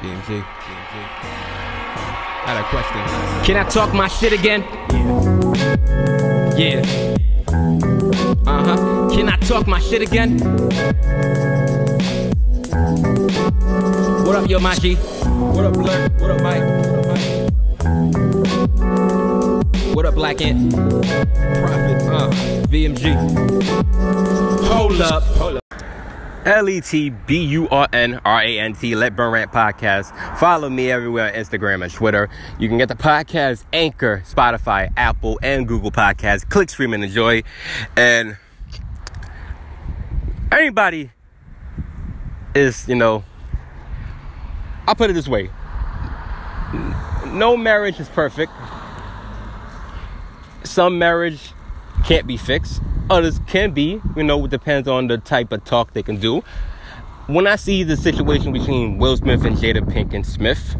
BMG. I had a question. Can I talk my shit again? Yeah. Yeah. Uh huh. Can I talk my shit again? What up, yo, Maji? What up, Blur? What up, Mike? What up, Mike? What up, Black Ant? Prophet. Uh, VMG. Hold up. Hold up. L E T B U R N R A N T, Let Burn Rant Podcast. Follow me everywhere on Instagram and Twitter. You can get the podcast Anchor, Spotify, Apple, and Google Podcasts. Click, stream, and enjoy. And anybody is, you know, I'll put it this way no marriage is perfect. Some marriage can't be fixed Oh, others can be. You know, it depends on the type of talk they can do. When I see the situation between Will Smith and Jada Pinkett Smith,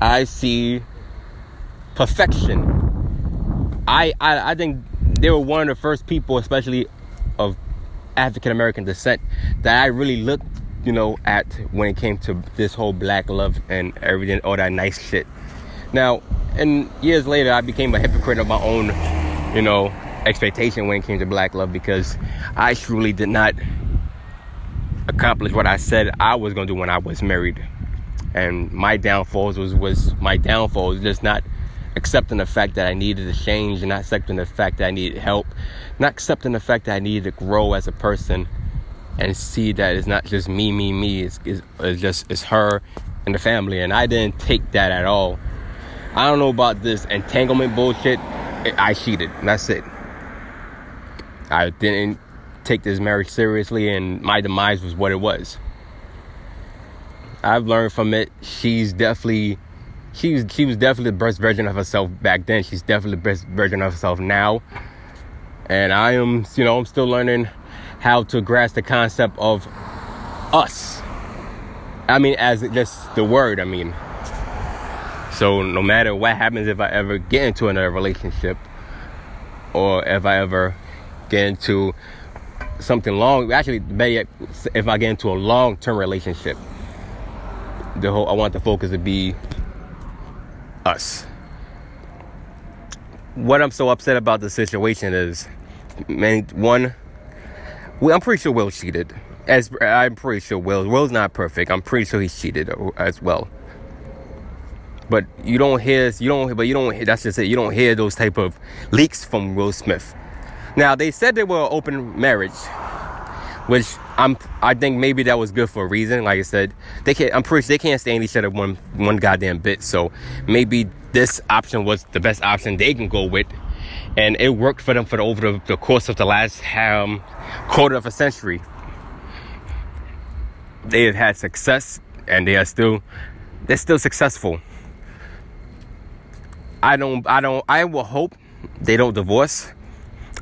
I see perfection. I, I I think they were one of the first people, especially of African American descent, that I really looked, you know, at when it came to this whole black love and everything, all that nice shit. Now, and years later, I became a hypocrite of my own, you know, expectation when it came to black love because I truly did not accomplish what I said I was to do when I was married. And my downfalls was, was my downfalls, just not accepting the fact that I needed to change and not accepting the fact that I needed help, not accepting the fact that I needed to grow as a person and see that it's not just me, me, me. It's, it's, it's just it's her and the family, and I didn't take that at all. I don't know about this entanglement bullshit. I cheated. That's it. I didn't take this marriage seriously, and my demise was what it was. I've learned from it. She's definitely, she was, she was definitely the best version of herself back then. She's definitely the best version of herself now. And I am, you know, I'm still learning how to grasp the concept of us. I mean, as just the word, I mean. So no matter what happens, if I ever get into another relationship, or if I ever get into something long, actually, if I get into a long term relationship, the whole I want the focus to be us. What I'm so upset about the situation is, man, one, well, I'm pretty sure Will cheated. As I'm pretty sure Will, Will's not perfect. I'm pretty sure he's cheated as well. But you don't hear, you don't, but you don't. That's just it. You don't hear those type of leaks from Will Smith. Now they said they were open marriage, which I'm I think maybe that was good for a reason. Like I said, they can't. I'm pretty sure they can't stand each other one one goddamn bit. So maybe this option was the best option they can go with, and it worked for them for the, over the, the course of the last um, quarter of a century. They have had success, and they are still they're still successful. I don't I don't I will hope they don't divorce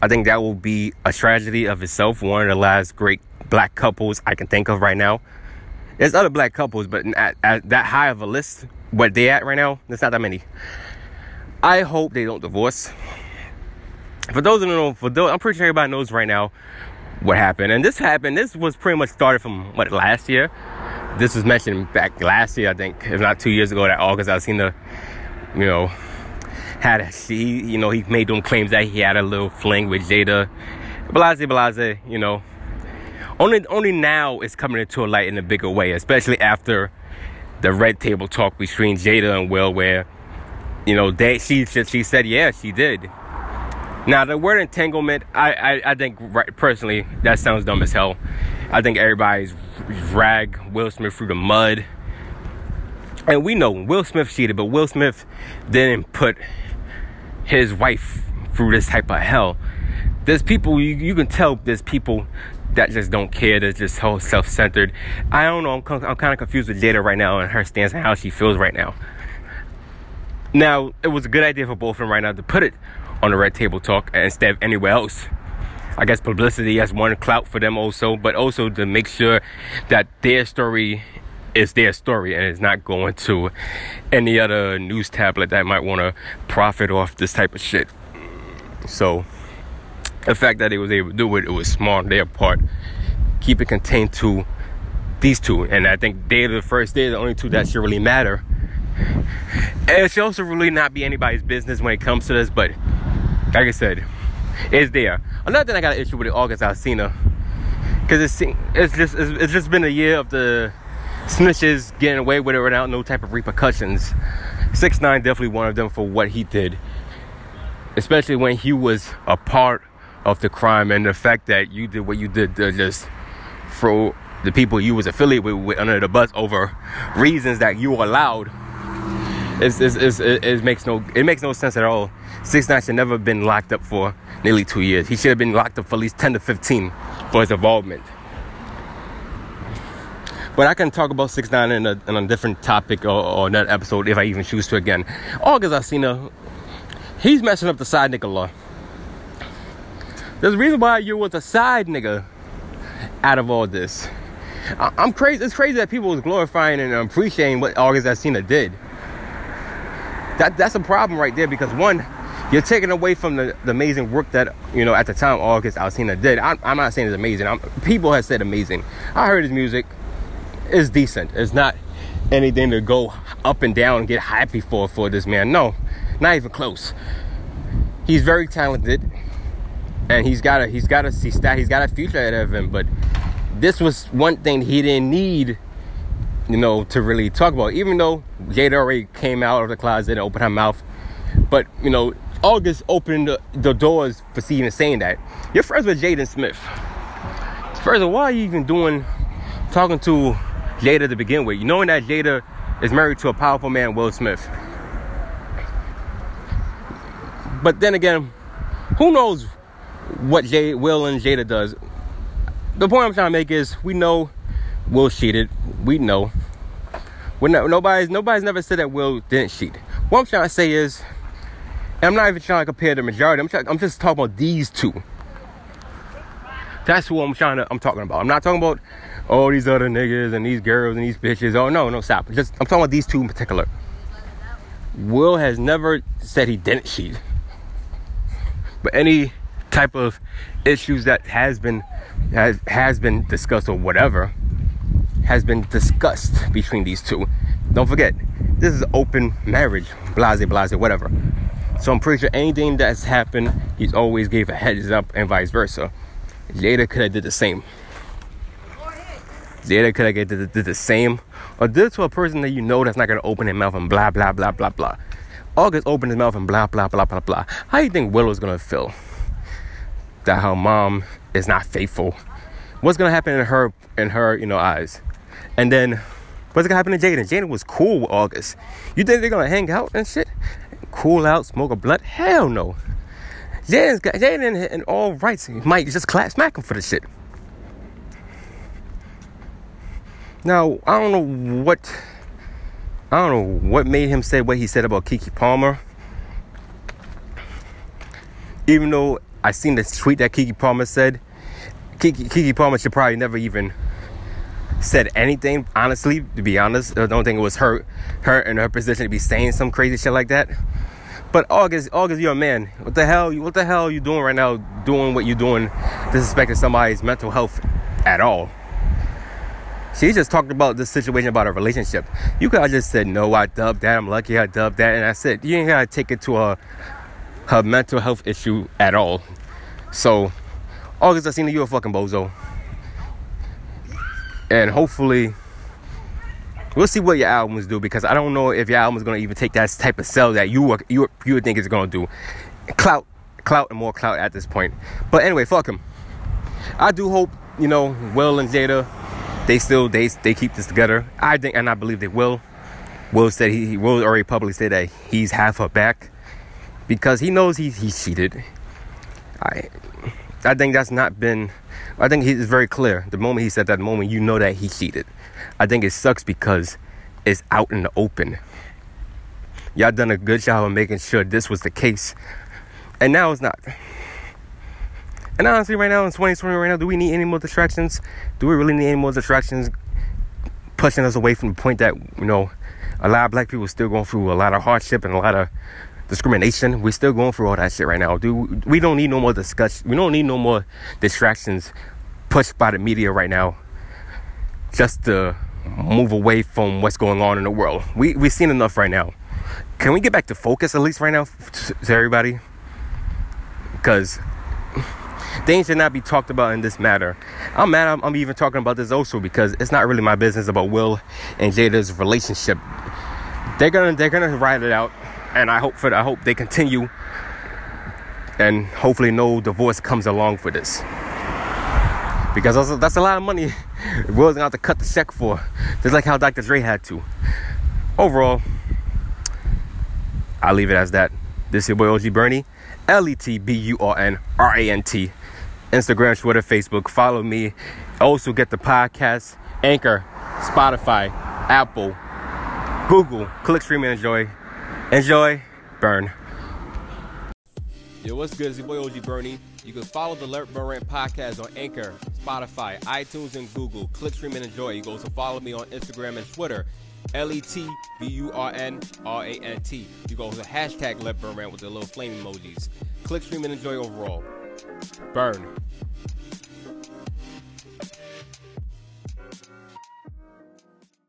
I think that will be a tragedy of itself. One of the last great black couples I can think of right now. There's other black couples, but at, at that high of a list, what they at right now, there's not that many. I hope they don't divorce. For those who don't know, for those, I'm pretty sure everybody knows right now what happened. And this happened, this was pretty much started from what last year. This was mentioned back last year, I think, if not two years ago, that August. I seen the, you know, had a, he, you know, he made them claims that he had a little fling with Jada. Blase, blase, you know. Only, only now it's coming into a light in a bigger way, especially after the red table talk between Jada and Will, where, you know, they, she, she said, yeah, she did. Now, the word entanglement, I, I, I think right, personally, that sounds dumb as hell. I think everybody's drag Will Smith through the mud. And we know Will Smith cheated, but Will Smith didn't put his wife through this type of hell. There's people you, you can tell there's people that just don't care. That's just so self-centered. I don't know. I'm, I'm kind of confused with Jada right now and her stance and how she feels right now. Now, it was a good idea for both of them right now to put it on the Red Table Talk instead of anywhere else. I guess publicity has one clout for them also, but also to make sure that their story it's their story and it's not going to any other news tablet that might want to profit off this type of shit. So the fact that they was able to do it, it was smart on their part. Keep it contained to these two, and I think they're the first, they're the only two that should really matter. And it should also really not be anybody's business when it comes to this, but like I said, it's there. Another thing I got an issue with the August Alsina, because it's it's just it's just been a year of the snitches getting away with it without no type of repercussions. Six nine definitely one of them for what he did, especially when he was a part of the crime and the fact that you did what you did to just throw the people you was affiliated with, with under the bus over reasons that you allowed. It's, it's, it's, it, it makes no it makes no sense at all. Six nine should never have been locked up for nearly two years. He should have been locked up for at least ten to fifteen for his involvement. But I can talk about six nine in a, in a different topic or, or episode if I even choose to again. August Alsina, he's messing up the side nigga law. There's a reason why you was a side nigga out of all this. I, am crazy. It's crazy that people was glorifying and appreciating what August Alsina did. That that's a problem right there because one, you're taking away from the, the amazing work that you know at the time August Alsina did. I'm, I'm not saying it's amazing. I'm, people have said amazing. I heard his music is decent. It's not anything to go up and down and get happy for for this man. No, not even close. He's very talented, and he's got a he's got a he's got a future ahead of him. But this was one thing he didn't need, you know, to really talk about. Even though Jada already came out of the closet and opened her mouth, but you know, August opened the, the doors for even saying that. You're friends with Jaden Smith. All, why are you even doing talking to Jada to begin with. You knowing that Jada is married to a powerful man, Will Smith. But then again, who knows what Jay, Will and Jada does? The point I'm trying to make is we know Will cheated. We know. We're not, nobody's nobody's never said that Will didn't cheat. What I'm trying to say is, I'm not even trying to compare the majority. I'm, trying, I'm just talking about these two. That's who I'm trying to. I'm talking about. I'm not talking about all these other niggas and these girls and these bitches. Oh no, no, stop. Just I'm talking about these two in particular. Will has never said he didn't cheat. But any type of issues that has been has has been discussed or whatever has been discussed between these two. Don't forget, this is open marriage, blase, blase, whatever. So I'm pretty sure anything that's happened, he's always gave a heads up and vice versa. Jada could have did the same. Jada could have did, did the same. Or did it to a person that you know that's not gonna open their mouth and blah blah blah blah blah. August opened his mouth and blah blah blah blah blah. How do you think Willow's gonna feel? That her mom is not faithful. What's gonna happen in her in her, you know, eyes? And then what's gonna happen to Jaden? Jaden was cool with August. You think they're gonna hang out and shit? Cool out, smoke a blunt? Hell no. Jaden's got Jaden in all rights. Might just clap smack him for the shit. Now, I don't know what I don't know what made him say what he said about Keke Palmer. Even though I seen the tweet that Keke Palmer said, Kiki, Keke Palmer should probably never even said anything. Honestly, to be honest, I don't think it was her, her in her position to be saying some crazy shit like that. But August, August, you're a man. What the hell? What the hell are you doing right now? Doing what you're doing, disrespecting somebody's mental health at all? She just talked about this situation about a relationship. You could have just said, no, I dubbed that. I'm lucky I dubbed that. And I said, You ain't got to take it to a, her mental health issue at all. So, August, I seen you a fucking bozo. And hopefully, we'll see what your albums do because I don't know if your album is going to even take that type of sell that you, you, you would think it's going to do. Clout, clout, and more clout at this point. But anyway, fuck him. I do hope, you know, Will and Jada they still they they keep this together. I think and I believe they will. Will said he, he will already publicly say that he's half her back because he knows he he cheated. I I think that's not been. I think he's very clear. The moment he said that, moment you know that he cheated. I think it sucks because it's out in the open. Y'all done a good job of making sure this was the case, and now it's not. And honestly, right now in 2020, right now, do we need any more distractions? Do we really need any more distractions pushing us away from the point that, you know, a lot of black people are still going through a lot of hardship and a lot of discrimination. We're still going through all that shit right now. Dude, we don't need no more discussion. We don't need no more distractions pushed by the media right now just to move away from what's going on in the world. We we've seen enough right now. Can we get back to focus at least right now to everybody? Because things should not be talked about in this matter. I'm mad. I'm, I'm, even talking about this also because it's not really my business about Will and Jada's relationship. They're gonna they're gonna ride it out, and I hope for I hope they continue, and hopefully no divorce comes along for this. Because that's a, that's a lot of money Will's gonna have to cut the check for, just like how Dr. Dre had to. Overall, I'll leave it as that. This is your boy OG Bernie, L E T B U R N R A N T. Instagram, Twitter, Facebook. Follow me. Also get the podcast, Anchor, Spotify, Apple, Google. Click, stream, and enjoy. Enjoy. Burn. Yo, what's good? It's your boy OG Bernie. You can follow the Let Burn Rant podcast on Anchor, Spotify, iTunes, and Google. Click, stream, and enjoy. You can also follow me on Instagram and Twitter. L E T B U R N R A N T. You go to hashtag Let Burn Rant with the little flame emojis. Click, stream, and enjoy overall. Burn.